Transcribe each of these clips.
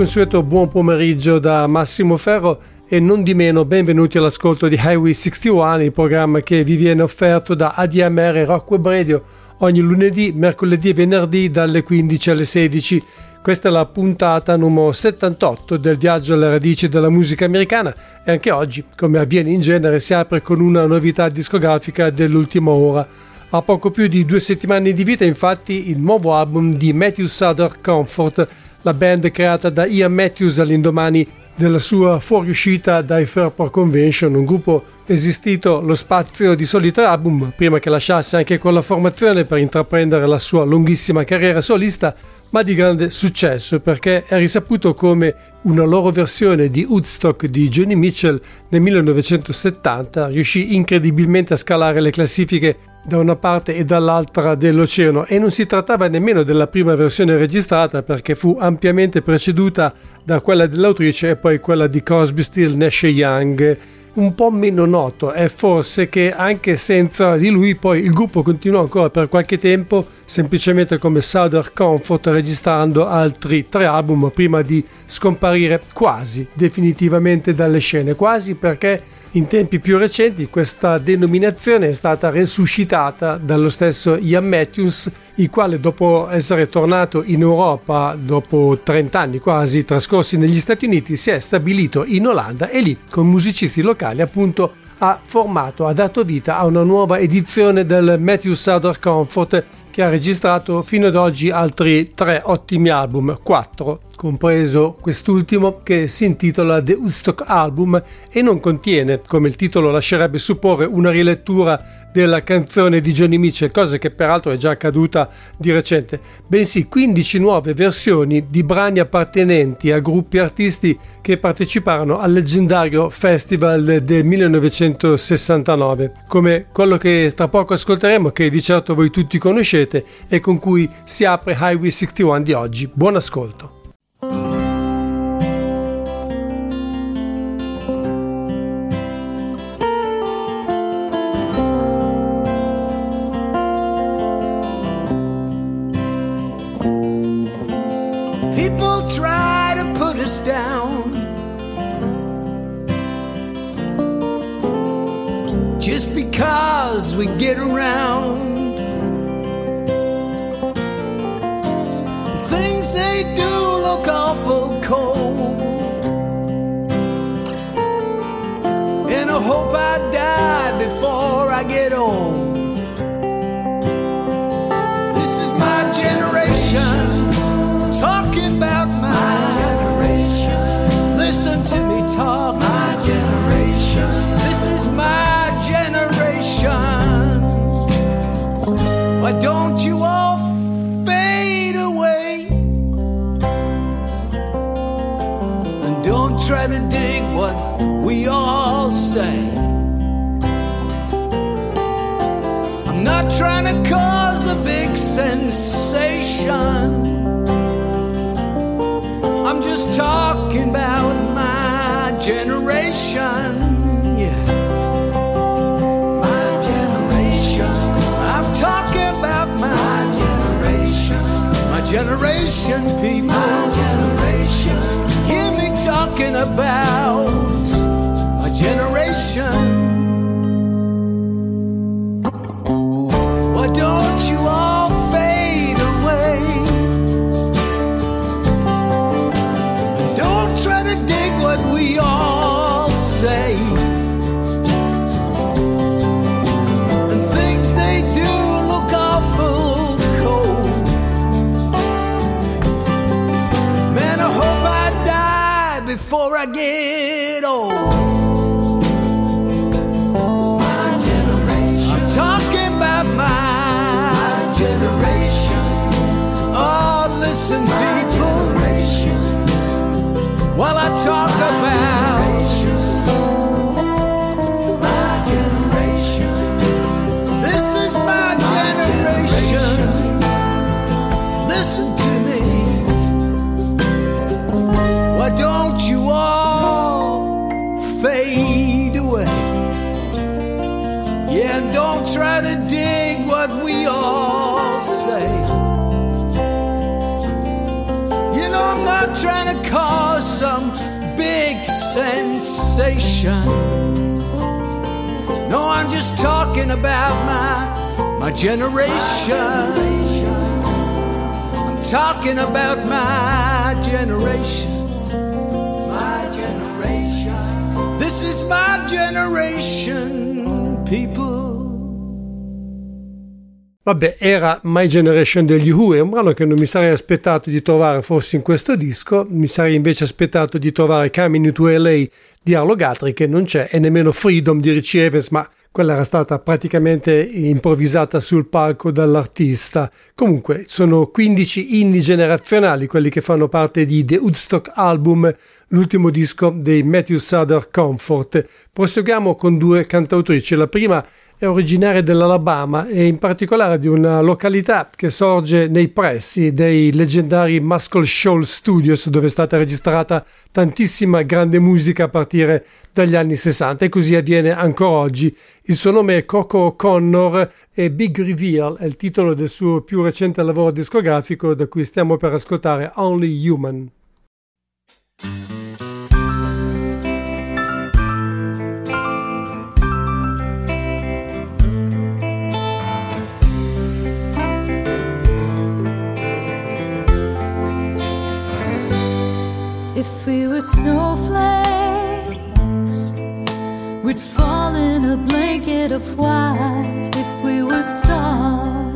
Consueto buon pomeriggio da Massimo Ferro e non di meno benvenuti all'ascolto di Highway 61, il programma che vi viene offerto da ADMR Rock Web Radio ogni lunedì, mercoledì e venerdì dalle 15 alle 16. Questa è la puntata numero 78 del viaggio alle radici della musica americana e anche oggi, come avviene in genere, si apre con una novità discografica dell'ultima ora. A poco più di due settimane di vita, infatti, il nuovo album di Matthew Sutter Comfort la band creata da Ian Matthews all'indomani della sua fuoriuscita dai Fairport Convention, un gruppo esistito lo spazio di solito album prima che lasciasse anche quella formazione per intraprendere la sua lunghissima carriera solista, ma di grande successo perché è risaputo come una loro versione di Woodstock di Johnny Mitchell nel 1970 riuscì incredibilmente a scalare le classifiche da una parte e dall'altra dell'oceano. E non si trattava nemmeno della prima versione registrata perché fu ampiamente preceduta da quella dell'autrice e poi quella di Crosby, Still, Nash Young. Un po' meno noto è forse che anche senza di lui poi il gruppo continuò ancora per qualche tempo semplicemente come Southern Comfort registrando altri tre album prima di scomparire quasi definitivamente dalle scene, quasi perché in tempi più recenti questa denominazione è stata resuscitata dallo stesso Ian Matthews, il quale dopo essere tornato in Europa dopo 30 anni quasi trascorsi negli Stati Uniti si è stabilito in Olanda e lì con musicisti locali appunto ha formato, ha dato vita a una nuova edizione del Matthew Souther Comfort che ha registrato fino ad oggi altri tre ottimi album, quattro compreso quest'ultimo che si intitola The Woodstock Album e non contiene, come il titolo lascerebbe supporre, una rilettura della canzone di Johnny Mitchell, cosa che peraltro è già accaduta di recente, bensì 15 nuove versioni di brani appartenenti a gruppi artisti che parteciparono al leggendario festival del 1969, come quello che tra poco ascolteremo, che di certo voi tutti conoscete e con cui si apre Highway 61 di oggi. Buon ascolto! We get around. Things they do look awful cold. And I hope I die before I get old. Sensation. I'm just talking about my generation. Yeah. My generation. I'm talking about my, generation. My generation, people. My generation. Hear me talking about my generation. Sensation. No, I'm just talking about my my generation. I'm talking about my generation. My generation. This is my generation, people. Vabbè, era My Generation degli Who, è un brano che non mi sarei aspettato di trovare forse in questo disco, mi sarei invece aspettato di trovare Coming to LA di Arlo Guthrie che non c'è e nemmeno Freedom di Richie Evans, ma quella era stata praticamente improvvisata sul palco dall'artista. Comunque sono 15 inni generazionali quelli che fanno parte di The Woodstock Album, l'ultimo disco dei Matthew Sutter Comfort. Proseguiamo con due cantautrici, la prima è originaria dell'Alabama e in particolare di una località che sorge nei pressi dei leggendari Muscle Shoals Studios dove è stata registrata tantissima grande musica a partire dagli anni 60 e così avviene ancora oggi. Il suo nome è Coco Connor e Big Reveal è il titolo del suo più recente lavoro discografico da cui stiamo per ascoltare Only Human. Snowflakes, we'd fall in a blanket of white. If we were stars,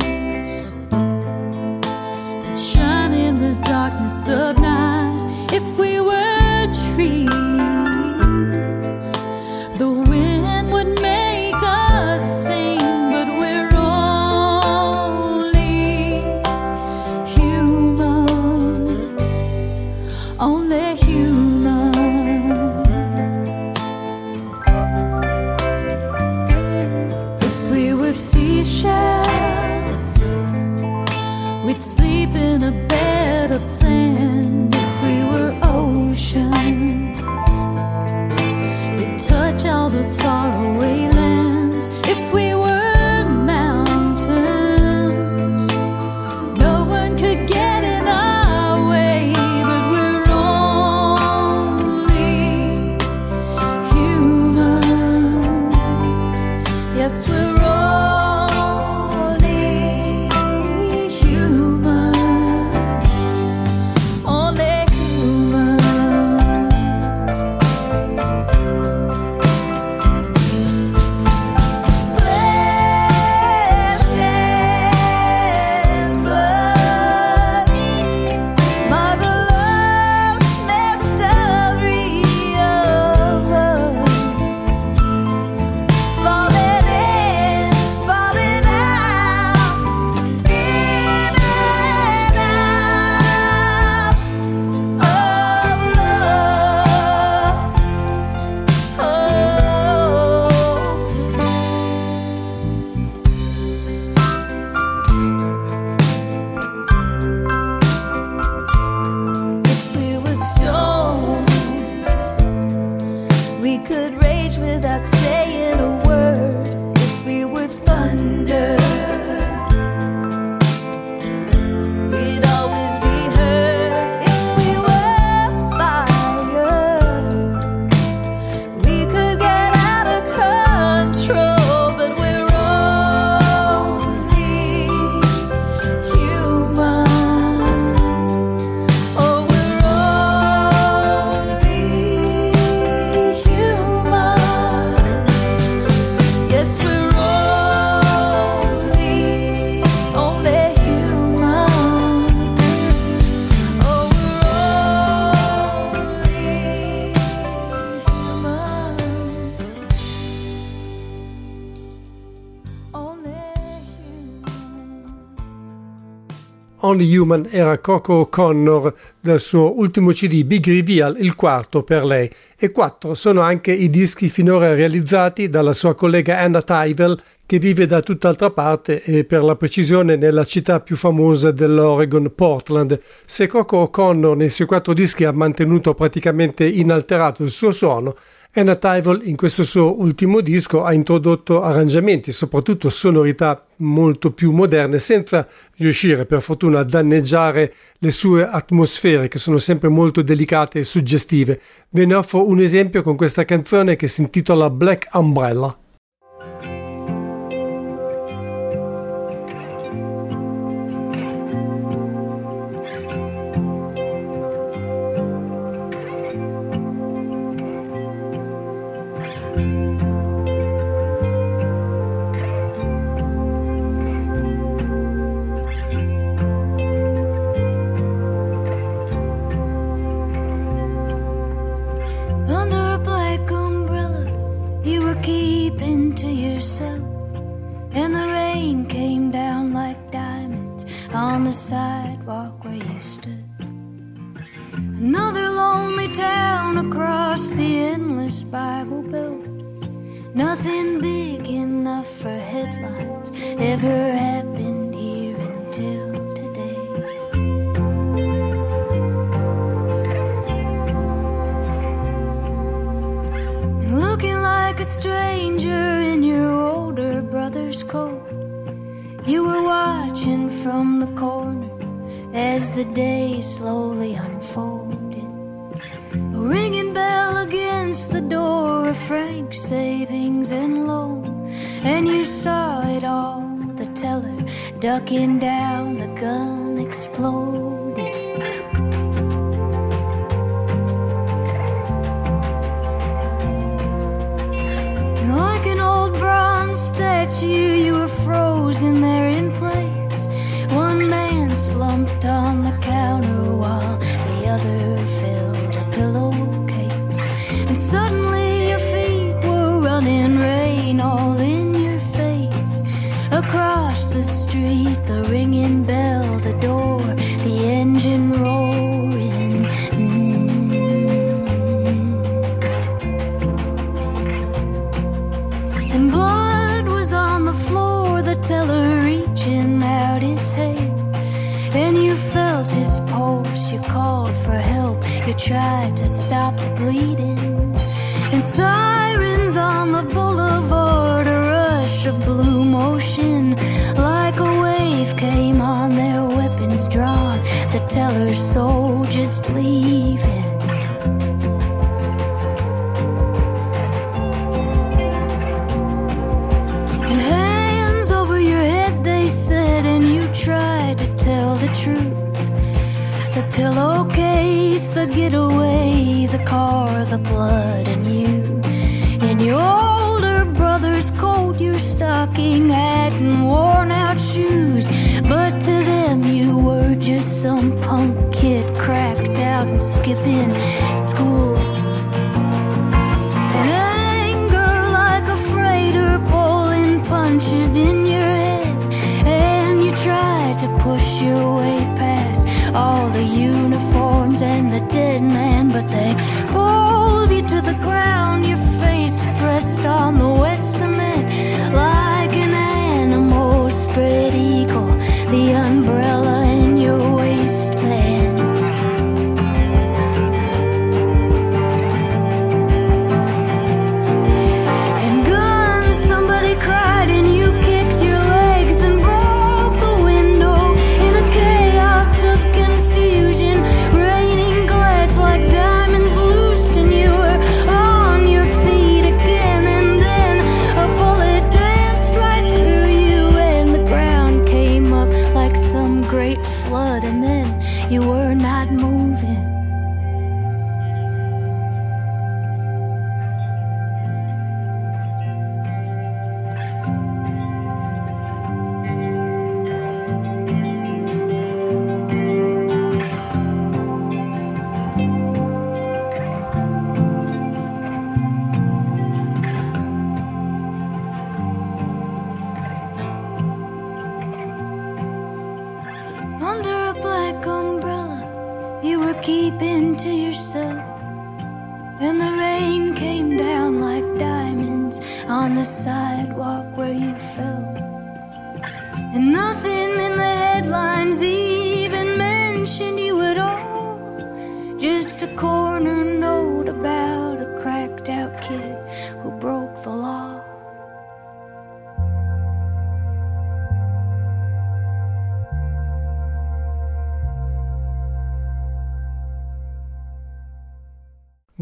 Only Human era Coco O'Connor del suo ultimo CD Big Reveal, il quarto per lei. E quattro sono anche i dischi finora realizzati dalla sua collega Anna Tyvel che vive da tutt'altra parte e per la precisione nella città più famosa dell'Oregon, Portland. Se Coco O'Connor nei suoi quattro dischi ha mantenuto praticamente inalterato il suo suono, Anna Tyvel in questo suo ultimo disco ha introdotto arrangiamenti, soprattutto sonorità molto più moderne, senza riuscire per fortuna a danneggiare le sue atmosfere che sono sempre molto delicate e suggestive. Ve ne offro un esempio con questa canzone che si intitola Black Umbrella. caterpillar reaching out his hand, And you felt his pulse, you called for help, you tried to stop the bleeding. And sirens on the boulevard, a rush of blue motion, like a wave came on, their weapons drawn. The teller's soul just leaves. the blood in you. in your older brother's coat, your stocking hat, and worn out shoes. But to them, you were just some punk kid cracked out and skipping school. And anger like a freighter pulling punches in your head. And you tried to push your way past all the uniforms and the dead man, but they. pulled the ground, your face pressed on the you were not moving.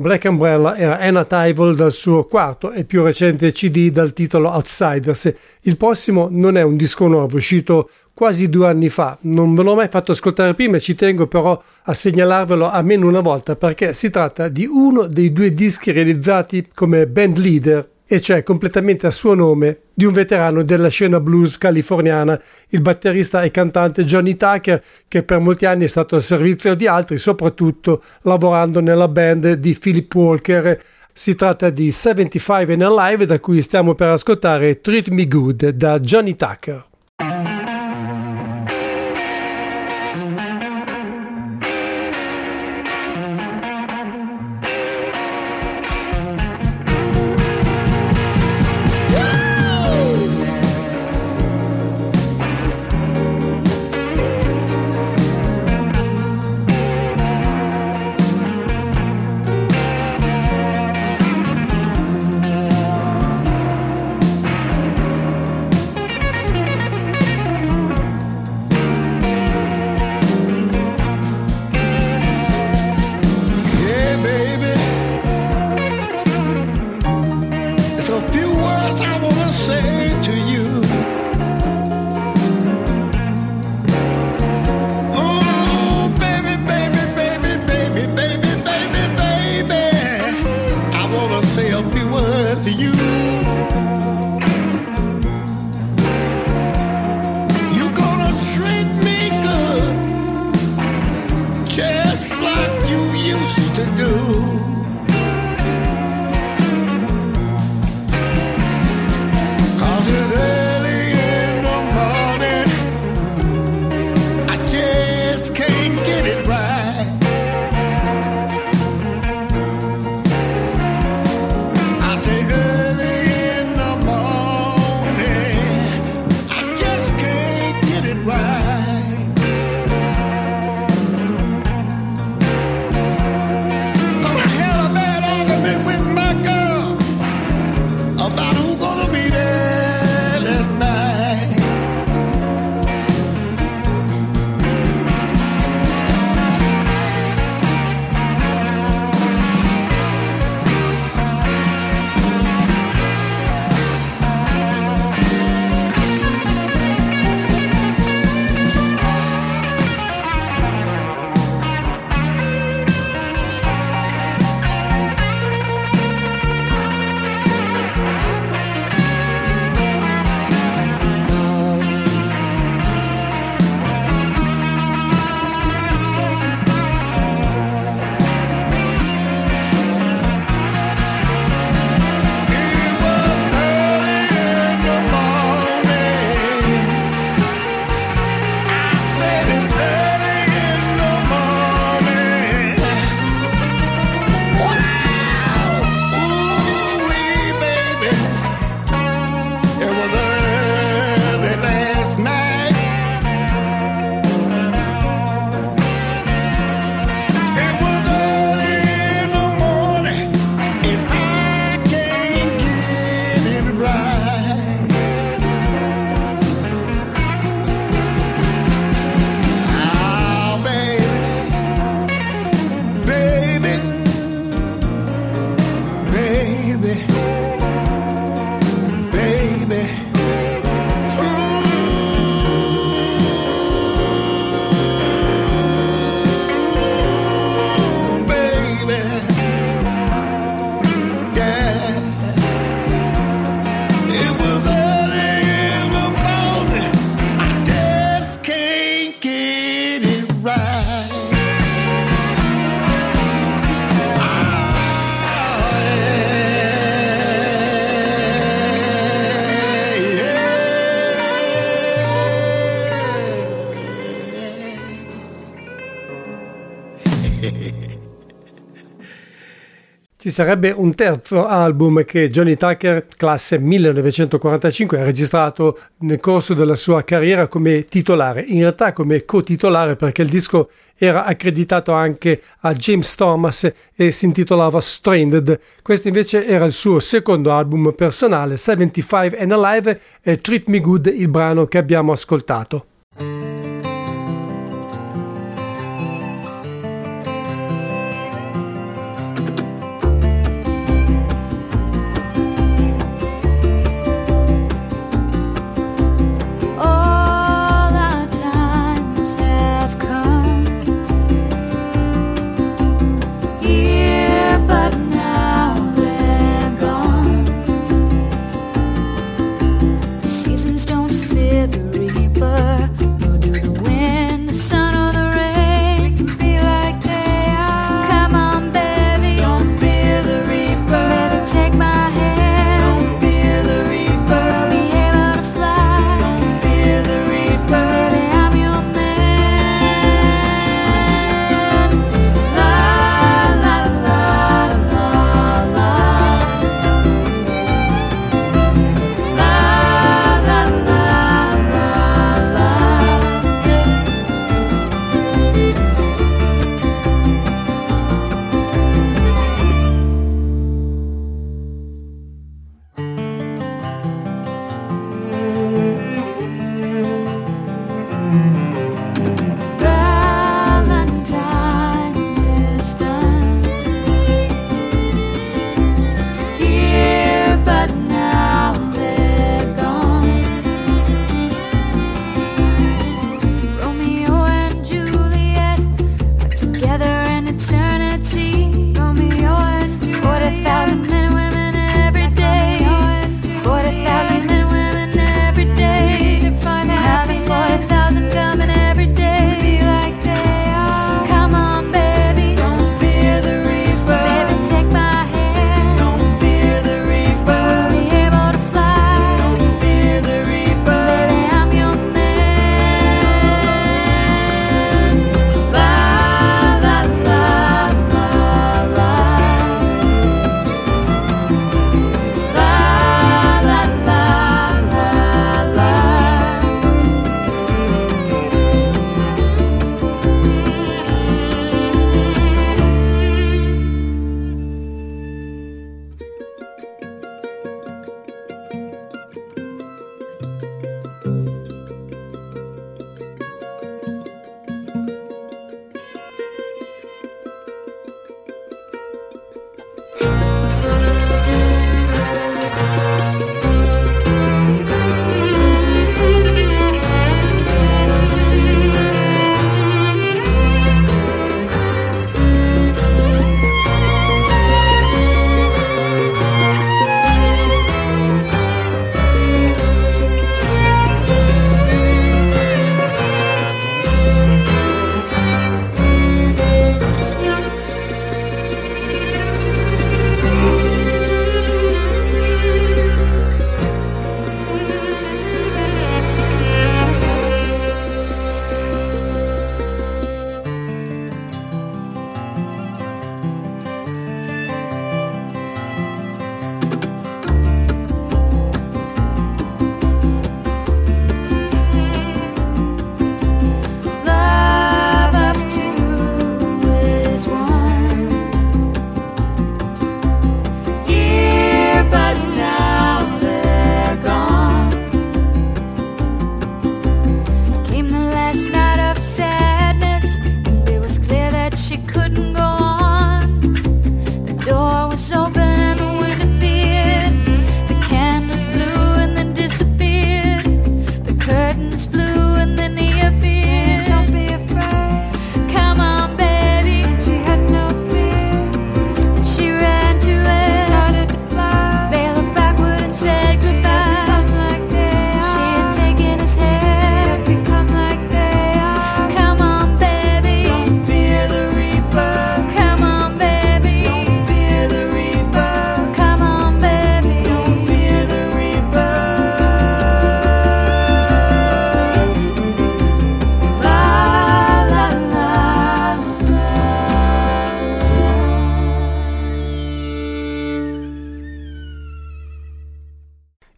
Black Umbrella era Anna Tyvel dal suo quarto e più recente CD dal titolo Outsiders. Il prossimo non è un disco nuovo, uscito quasi due anni fa. Non ve l'ho mai fatto ascoltare prima ci tengo però a segnalarvelo almeno una volta perché si tratta di uno dei due dischi realizzati come band leader e cioè completamente a suo nome, di un veterano della scena blues californiana, il batterista e cantante Johnny Tucker, che per molti anni è stato al servizio di altri, soprattutto lavorando nella band di Philip Walker. Si tratta di 75 and Alive, da cui stiamo per ascoltare Treat Me Good da Johnny Tucker. Ci sarebbe un terzo album che Johnny Tucker, classe 1945, ha registrato nel corso della sua carriera come titolare, in realtà come co-titolare perché il disco era accreditato anche a James Thomas e si intitolava Stranded. Questo invece era il suo secondo album personale, 75 and Alive e Treat Me Good, il brano che abbiamo ascoltato.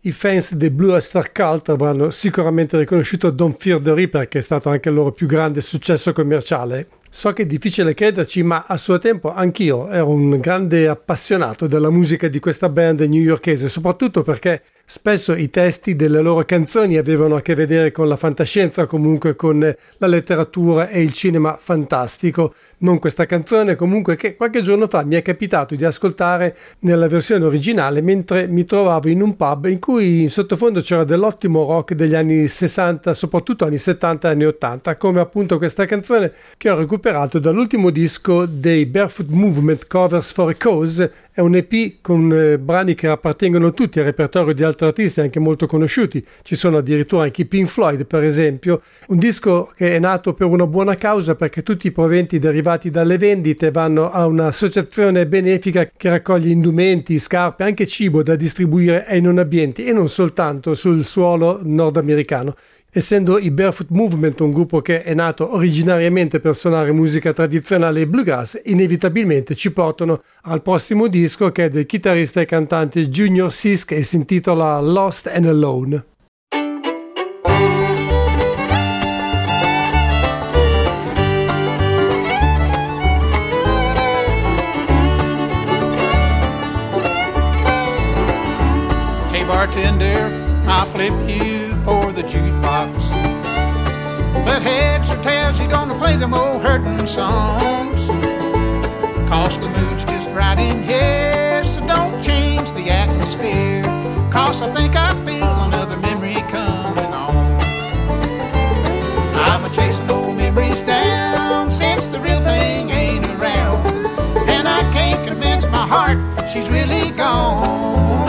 I fans dei Blue Oyster Cult avranno sicuramente riconosciuto Don't Fear the Reaper, che è stato anche il loro più grande successo commerciale. So che è difficile crederci, ma a suo tempo anch'io ero un grande appassionato della musica di questa band newyorkese, soprattutto perché spesso i testi delle loro canzoni avevano a che vedere con la fantascienza, comunque con la letteratura e il cinema fantastico. Non questa canzone, comunque, che qualche giorno fa mi è capitato di ascoltare nella versione originale mentre mi trovavo in un pub in cui in sottofondo c'era dell'ottimo rock degli anni 60, soprattutto anni 70 e anni 80, come appunto questa canzone che ho recuperato recuperato dall'ultimo disco dei Barefoot Movement Covers for a Cause, è un EP con eh, brani che appartengono tutti al repertorio di altri artisti anche molto conosciuti, ci sono addirittura anche i Pink Floyd per esempio, un disco che è nato per una buona causa perché tutti i proventi derivati dalle vendite vanno a un'associazione benefica che raccoglie indumenti, scarpe, anche cibo da distribuire ai non abbienti e non soltanto sul suolo nordamericano essendo i Barefoot Movement un gruppo che è nato originariamente per suonare musica tradizionale e bluegrass, inevitabilmente ci portano al prossimo disco che è del chitarrista e cantante Junior Sisk e si intitola Lost and Alone. Hey bartender, I'll flip you she's really gone.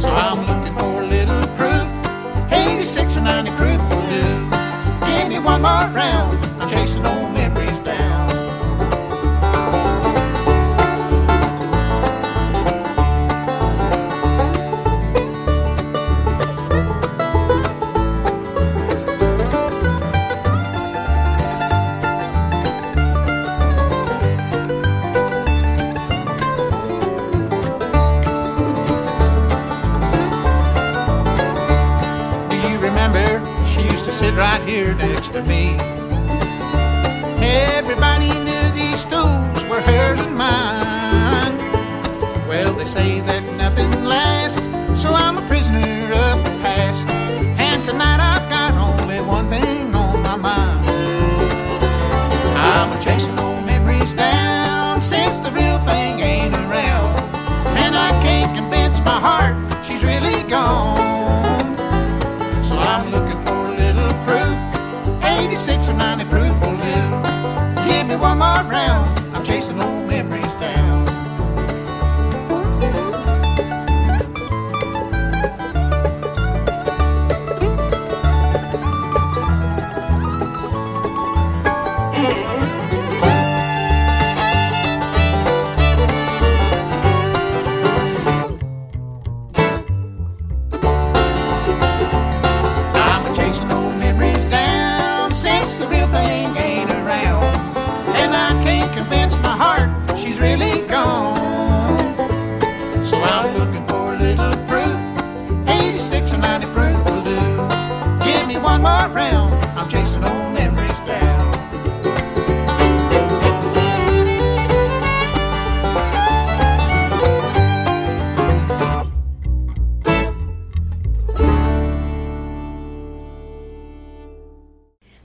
So I'm looking for a little proof. 86 or 90 proof will do. Give me one more round. I'm chasing old memories next to me? 90 proof will do. Give me one more round. I'm chasing old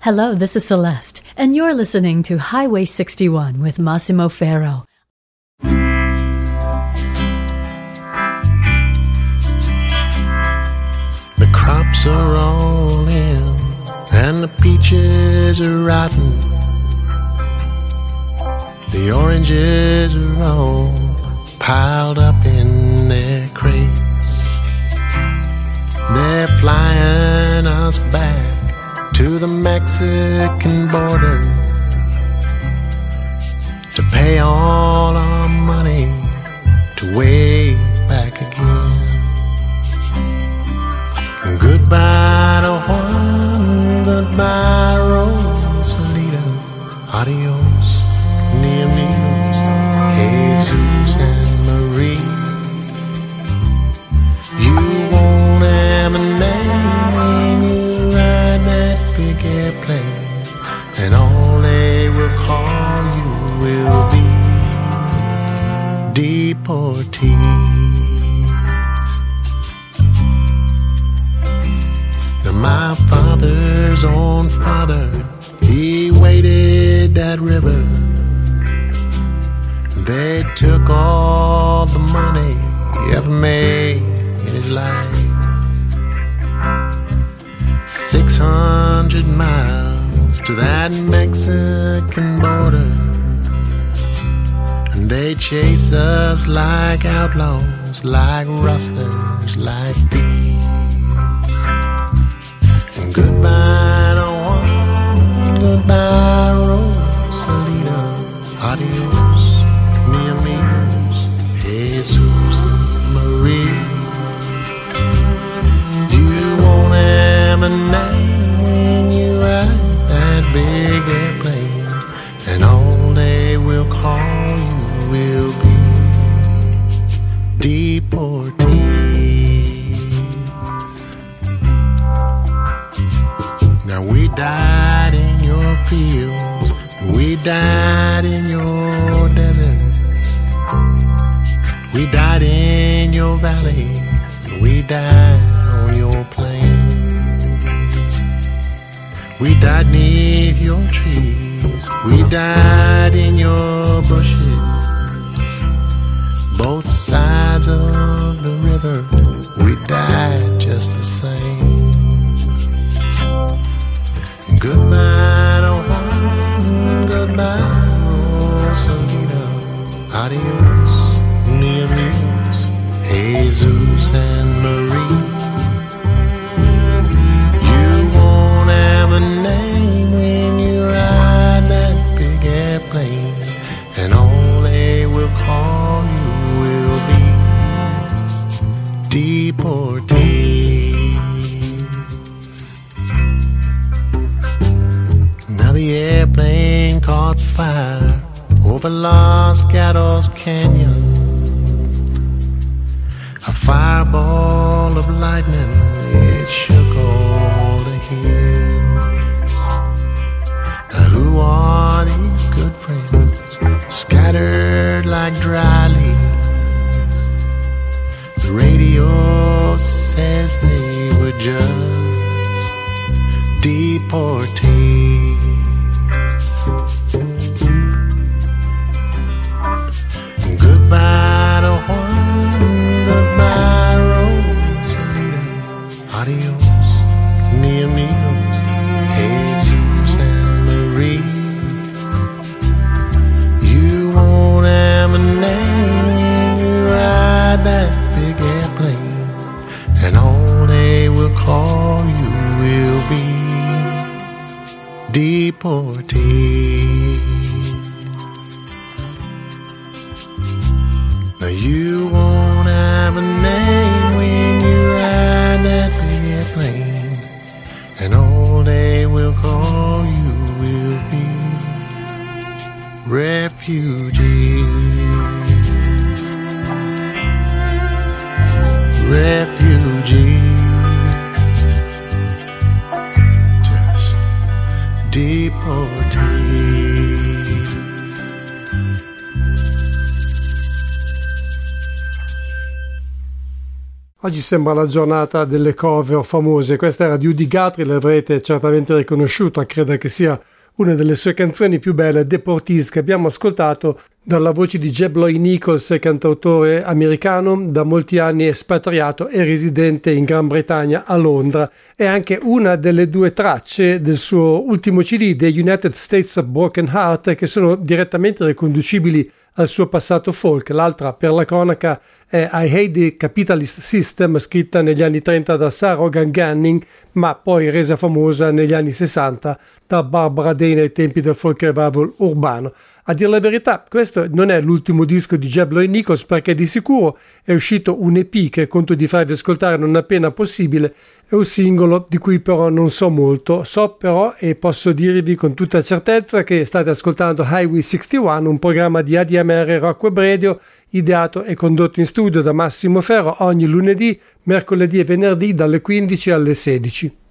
Hello, this is Celeste, and you're listening to Highway 61 with Massimo Ferro. The crops are all in, and the peaches are rotten. The oranges are all piled up in their crates. They're flying us back to the Mexican border to pay all our money to way back again. Goodbye deportees. Now my father's own father, he waded that river. They took all the money he ever made in his life. 600 miles to that Mexican border. They chase us like outlaws, like rustlers, like thieves. And goodbye to Juan, goodbye Rosalita, adios, mi amigos, Jesus Maria. You won't have fields, we died in your deserts, we died in your valleys, we died on your plains. We died neath your trees, we died in your bushes, both sides of the river, we died just the same. hermano, solino, adiós. Over Los Gatos Canyon. A fireball of lightning, it shook all the hills. Now who are these good friends scattered like dry leaves? The radio says they were just deportees. Sembra la giornata delle cover famose. Questa era di Udi Guthrie, l'avrete certamente riconosciuta, credo che sia una delle sue canzoni più belle, Deportees, che abbiamo ascoltato dalla voce di Jeb Lloyd Nichols, cantautore americano, da molti anni espatriato e residente in Gran Bretagna a Londra. È anche una delle due tracce del suo ultimo CD, The United States of Broken Heart, che sono direttamente riconducibili al suo passato folk. L'altra, per la cronaca, è I Hate the Capitalist System, scritta negli anni 30 da Sarah Hogan Gunning, ma poi resa famosa negli anni 60 da Barbara Day nei tempi del folk revival urbano. A dire la verità, questo non è l'ultimo disco di Jeb Lloyd Nichols perché di sicuro è uscito un EP che conto di farvi ascoltare non appena possibile è un singolo di cui però non so molto. So però e posso dirvi con tutta certezza che state ascoltando Highway 61, un programma di ADMR Rock Web Radio ideato e condotto in studio da Massimo Ferro ogni lunedì, mercoledì e venerdì dalle 15 alle 16.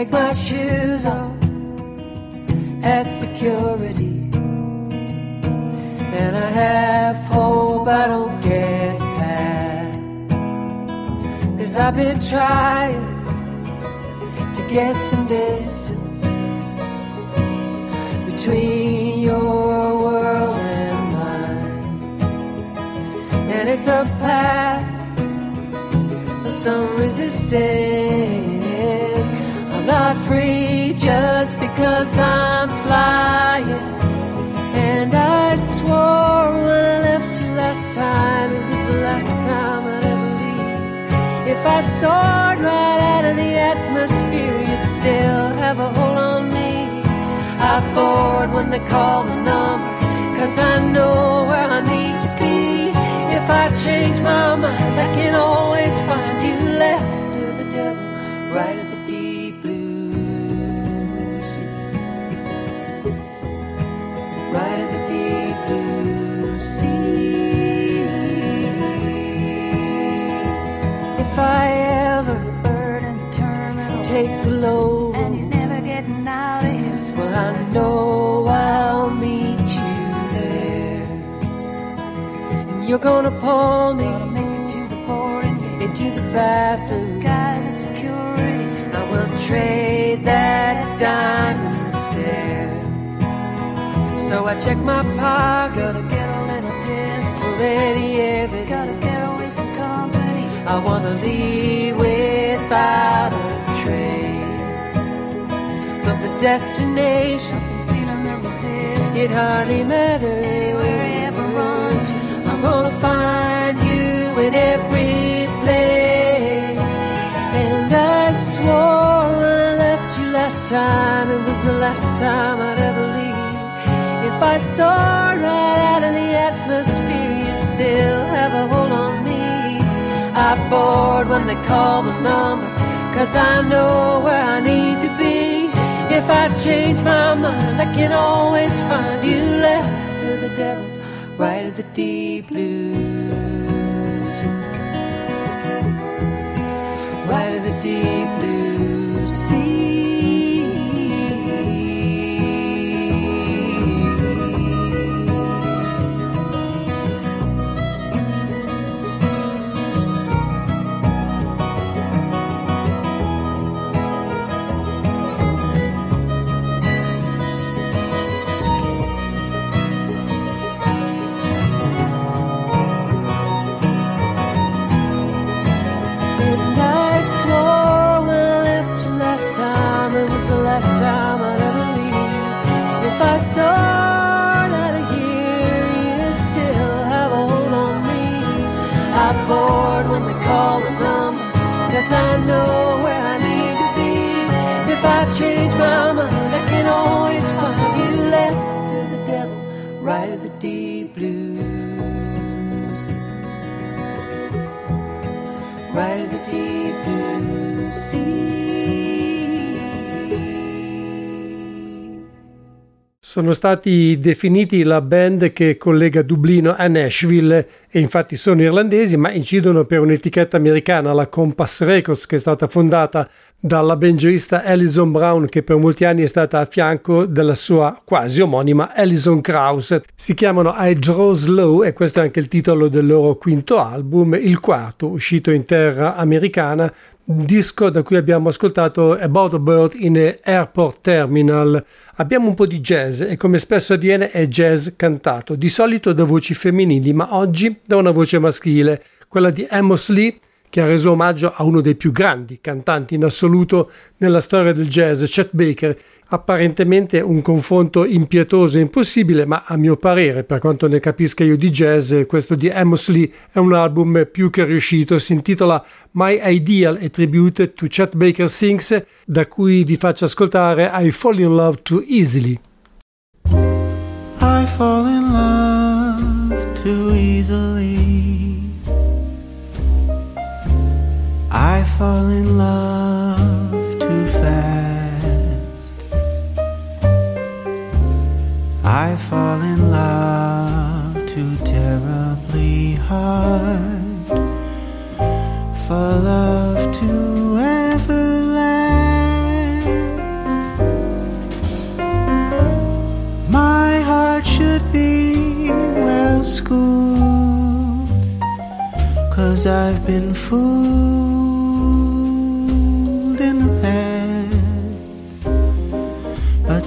Take my shoes off at security, and I have hope I don't get back. Cause I've been trying to get some distance between your world and mine. And it's a path of some resistance. Not free just because I'm flying. And I swore when I left you last time, it was the last time I'd ever leave. If I soared right out of the atmosphere, you still have a hold on me. I board when they call the number, cause I know where I need to be. If I change my mind, I can always find you left to the devil, right It hardly matters. Anywhere he ever runs, I'm gonna find you in every place. And I swore when I left you last time, it was the last time I'd ever leave. If I soar right out of the atmosphere, you still have a hold on me. I board when they call the number, cause I know where I need to. If I change my mind, I can always find you left to the devil, right at the deep blue Sono stati definiti la band che collega Dublino a Nashville e infatti sono irlandesi ma incidono per un'etichetta americana, la Compass Records, che è stata fondata dalla bangerista Alison Brown che per molti anni è stata a fianco della sua quasi omonima Alison Krauss. Si chiamano I Draw Slow e questo è anche il titolo del loro quinto album, il quarto uscito in terra americana disco da cui abbiamo ascoltato About a Bird in Airport Terminal. Abbiamo un po' di jazz e come spesso avviene è jazz cantato, di solito da voci femminili, ma oggi da una voce maschile, quella di Amos Lee che ha reso omaggio a uno dei più grandi cantanti in assoluto nella storia del jazz, Chet Baker. Apparentemente un confronto impietoso e impossibile, ma a mio parere, per quanto ne capisca io di jazz, questo di Amos Lee è un album più che riuscito. Si intitola My Ideal a Tribute to Chet Baker Sings, da cui vi faccio ascoltare I Fall in Love Too Easily. I fall in love too easily. Fall in love too fast. I fall in love too terribly hard for love to ever last. My heart should be well schooled, cause I've been fooled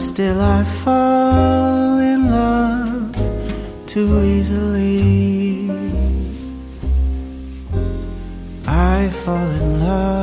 still I fall in love too easily. I fall in love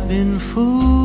I've been fooled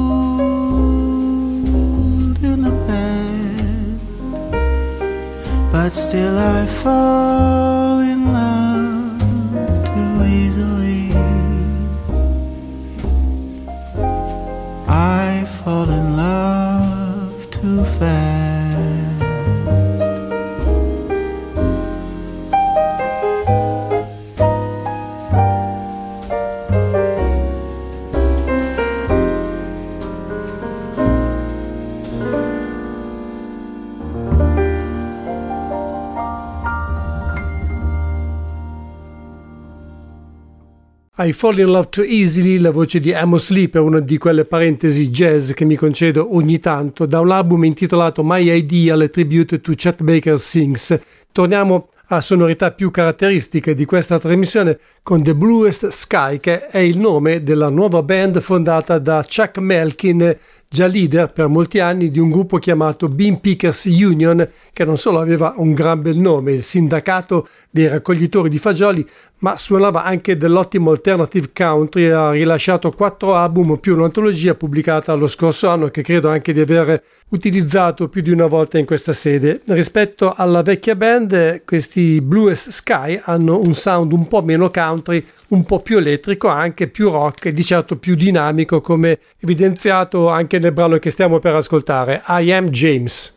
I Fall in Love Too Easily, la voce di Amos Lee per una di quelle parentesi jazz che mi concedo ogni tanto, da un album intitolato My Ideal a Tribute to Chet Baker Sings. Torniamo a sonorità più caratteristiche di questa trasmissione con The Bluest Sky, che è il nome della nuova band fondata da Chuck Melkin, già leader per molti anni di un gruppo chiamato Bean Pickers Union, che non solo aveva un gran bel nome, il sindacato dei raccoglitori di fagioli, ma suonava anche dell'ottimo alternative country e ha rilasciato quattro album più un'antologia pubblicata lo scorso anno che credo anche di aver utilizzato più di una volta in questa sede. Rispetto alla vecchia band, questi Bluest Sky hanno un sound un po' meno country, un po' più elettrico, anche più rock e di certo più dinamico come evidenziato anche nel brano che stiamo per ascoltare, I Am James.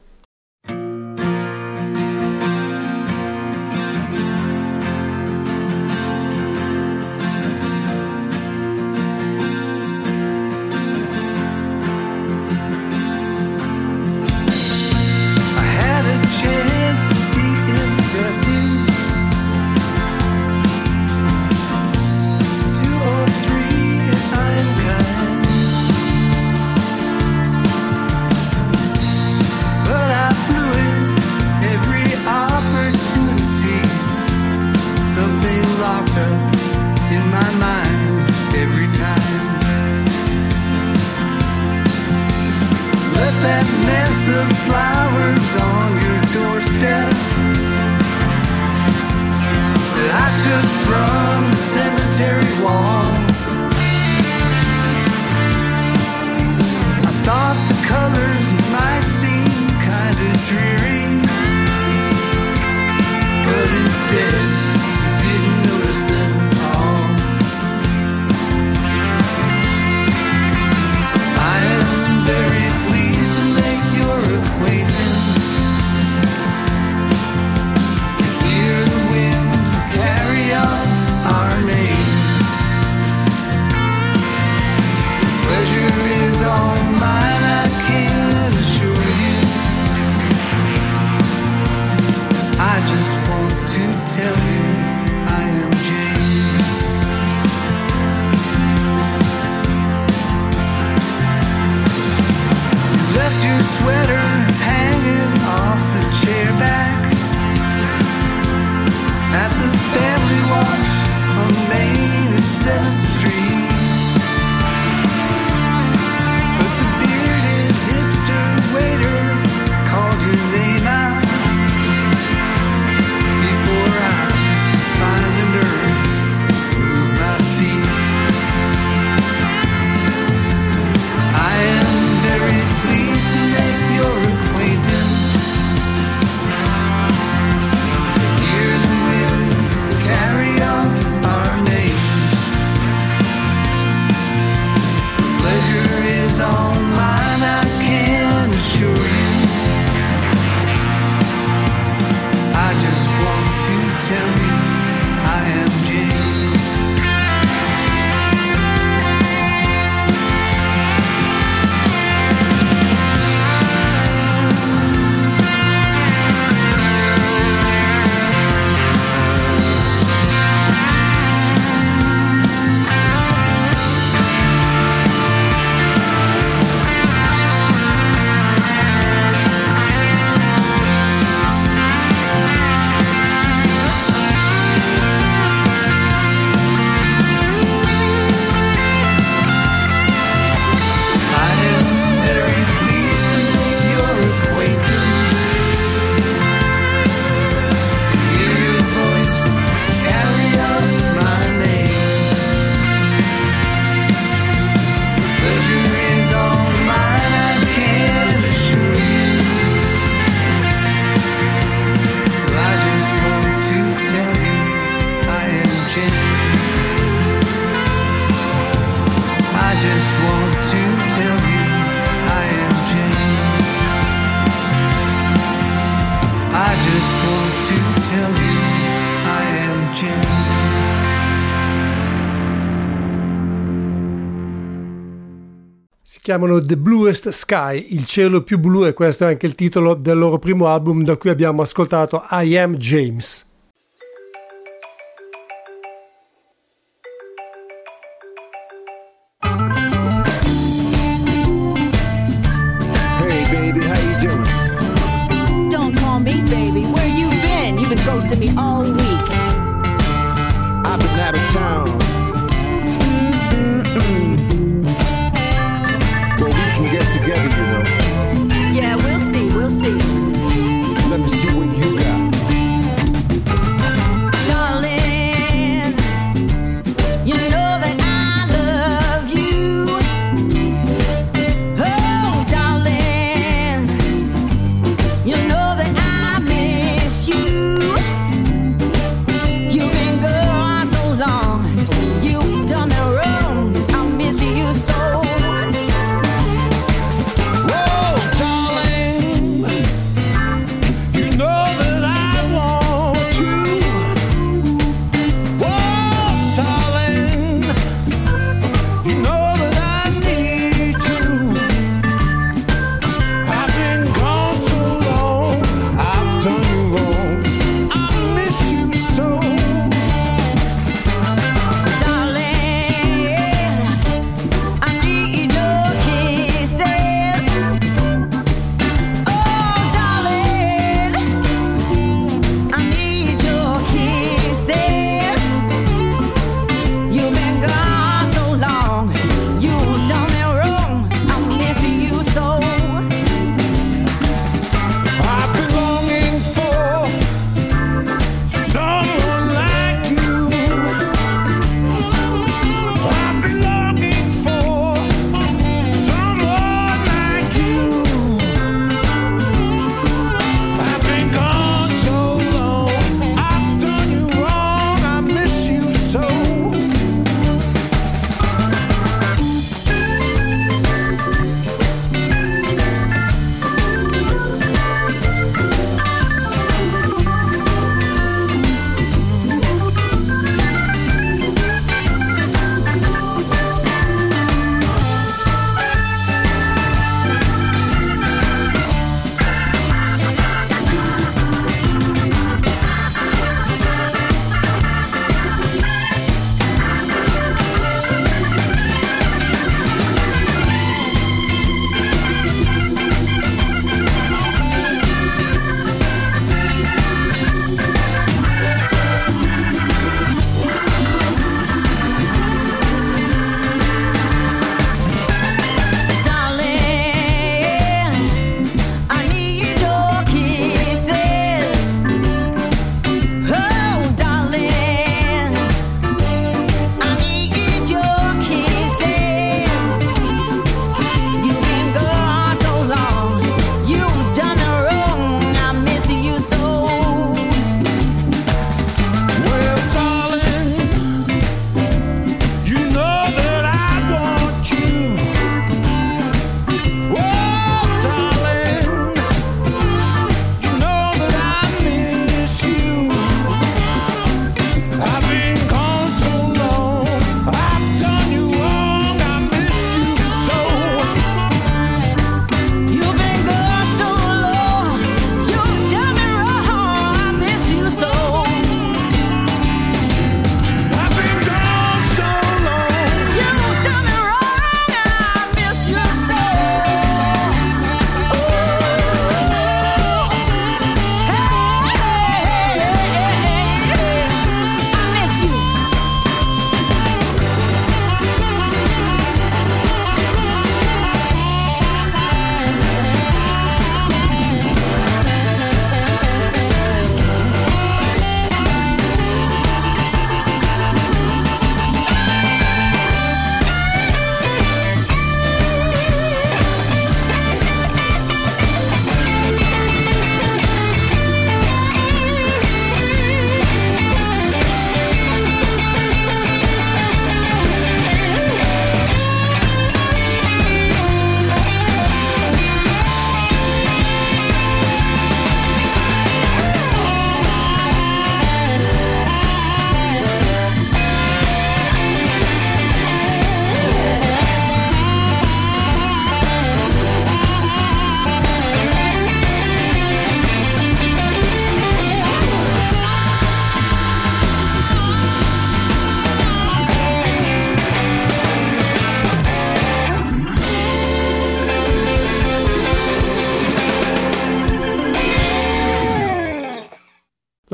chiamano The Bluest Sky, il cielo più blu e questo è anche il titolo del loro primo album da cui abbiamo ascoltato I Am James.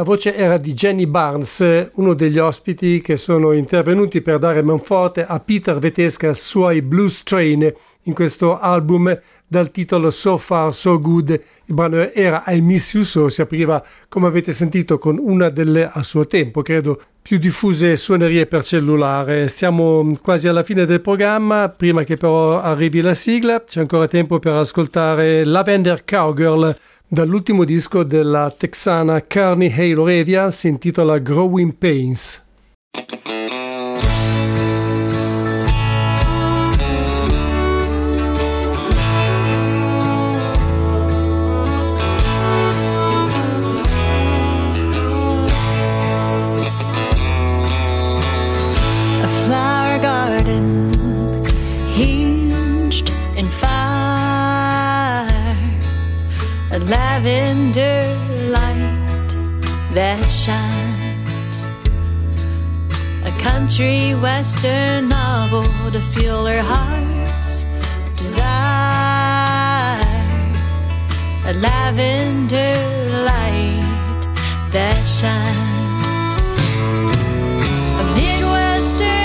Voce era di Jenny Barnes, uno degli ospiti che sono intervenuti per dare manforte a Peter Vetesca suoi Blues Train in questo album dal titolo So Far So Good. Il brano era I Miss You So, si apriva come avete sentito con una delle a suo tempo, credo, più diffuse suonerie per cellulare. Stiamo quasi alla fine del programma, prima che però arrivi la sigla, c'è ancora tempo per ascoltare Lavender Cowgirl dall'ultimo disco della texana Carney Hale Revia, si intitola Growing Pains. A lavender light that shines, a country western novel to fill her heart's desire, a lavender light that shines. A Midwestern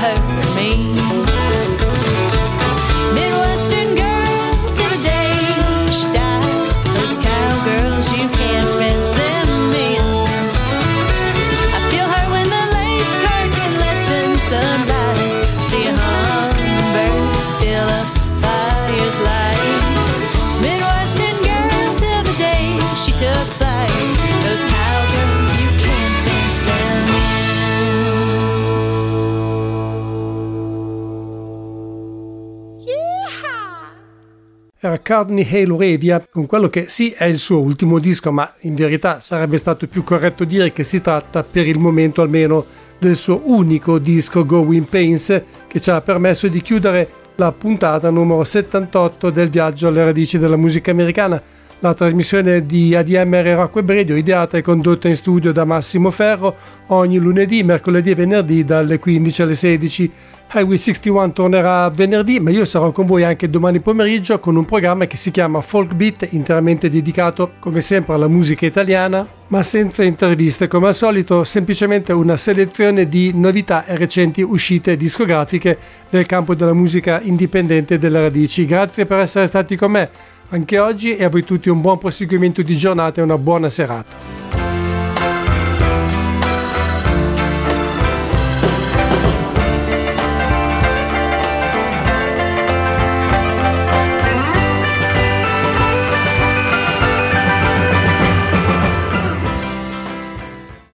hope for me. Era Courtney Hale Revia con quello che sì è il suo ultimo disco, ma in verità sarebbe stato più corretto dire che si tratta per il momento almeno del suo unico disco Going Pains che ci ha permesso di chiudere la puntata numero 78 del viaggio alle radici della musica americana, la trasmissione di ADMR Rock Web Radio ideata e condotta in studio da Massimo Ferro ogni lunedì, mercoledì e venerdì dalle 15 alle 16. Highway 61 tornerà venerdì, ma io sarò con voi anche domani pomeriggio con un programma che si chiama Folk Beat, interamente dedicato come sempre alla musica italiana, ma senza interviste come al solito, semplicemente una selezione di novità e recenti uscite discografiche nel campo della musica indipendente delle radici. Grazie per essere stati con me anche oggi e a voi tutti un buon proseguimento di giornata e una buona serata.